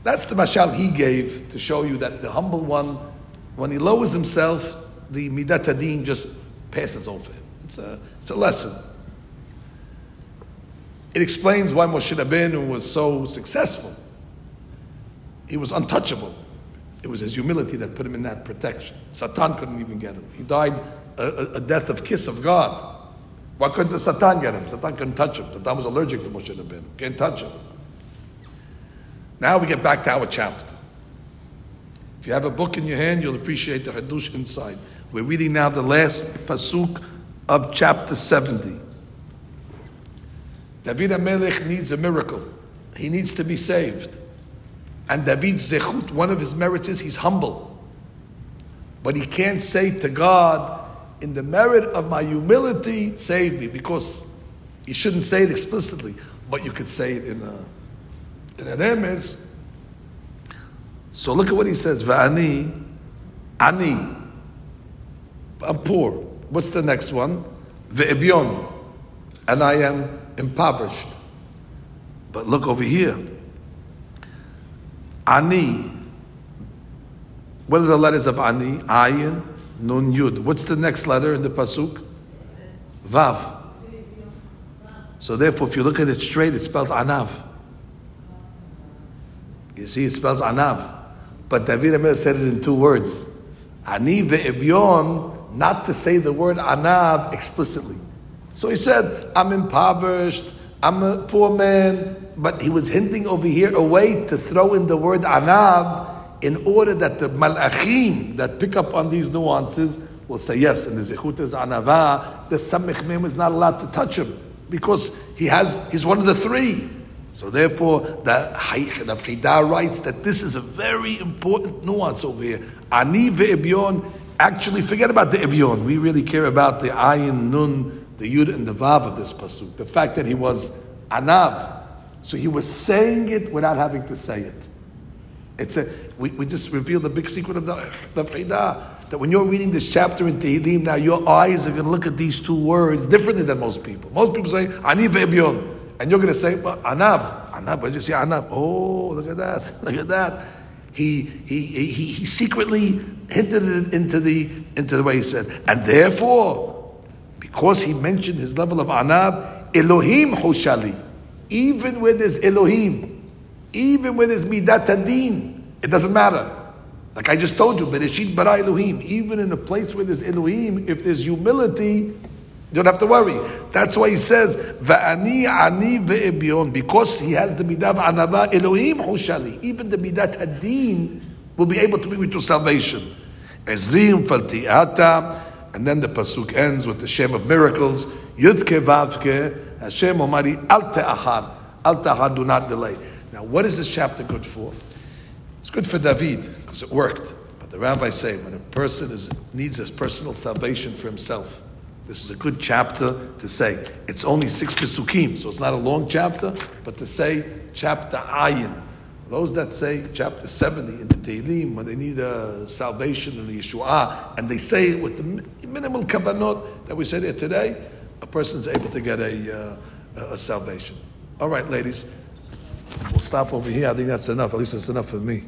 Speaker 1: That's the mashal he gave to show you that the humble one, when he lowers himself, the midat adin just passes over him. It's a, it's a lesson. It explains why Moshe Rabbeinu was so successful. He was untouchable. It was his humility that put him in that protection. Satan couldn't even get him. He died a, a death of kiss of God. Why couldn't the Satan get him? Satan couldn't touch him. Satan was allergic to Moshe Rabbeinu. Can't touch him. Now we get back to our chapter. If you have a book in your hand, you'll appreciate the Hadush inside. We're reading now the last pasuk of chapter 70. David HaMelech needs a miracle. He needs to be saved. And David zechut, one of his merits is he's humble. But he can't say to God, in the merit of my humility, save me, because you shouldn't say it explicitly, but you could say it in a So look at what he says, ani, I'm poor. What's the next one? Ve'ebyon, and I am impoverished. But look over here. Ani. What are the letters of Ani? Ayin, Nun, Yud. What's the next letter in the Pasuk? Vav. So therefore, if you look at it straight, it spells Anav. You see, it spells Anav. But David Amir said it in two words. Ani ve'ebyon, not to say the word Anav explicitly. So he said, I'm impoverished, I'm a poor man, but he was hinting over here a way to throw in the word anav in order that the malachim that pick up on these nuances will say, yes, and the zechut is anava, the samich is not allowed to touch him because he has, he's one of the three. So therefore, the Chida writes that this is a very important nuance over here. Ani ve'ebyon, actually forget about the ebyon. We really care about the ayin, nun, the Yud and the Vav of this Pasuk. The fact that he was Anav. So he was saying it without having to say it. It's a, we, we just revealed the big secret of the of that when you're reading this chapter in Tehillim, now your eyes are going to look at these two words differently than most people. Most people say, Ani ve'ebyon. And you're going to say, well, Anav. Anav, but you say Anav. Oh, look at that. Look at that. He, he, he, he secretly hinted it into the, into the way he said. And therefore, because he mentioned his level of anav, Elohim hoshali. Even with his Elohim, even with his midat adin, it doesn't matter. Like I just told you, Bereshit bara Elohim. Even in a place where there's Elohim, if there's humility, you don't have to worry. That's why he says, "Va'ani ani ve'ebion," because he has the midah anava Elohim hoshali. Even the midat adin will be able to bring you to salvation. Ezrim faltiata. And then the pasuk ends with the Shem of miracles. Yud Kevavke Hashem Omari al te'ahar. Al te'ahar, do not delay. Now, what is this chapter good for? It's good for David because it worked. But the rabbis say when a person is, needs his personal salvation for himself, this is a good chapter to say. It's only six pesukim, so it's not a long chapter, but to say chapter ayin, those that say chapter 70 in the Tehillim, when they need a salvation and a Yeshua, and they say it with the minimal kavanot that we said here today, a person is able to get a, uh, a salvation. All right, ladies, we'll stop over here. I think that's enough. At least that's enough for me.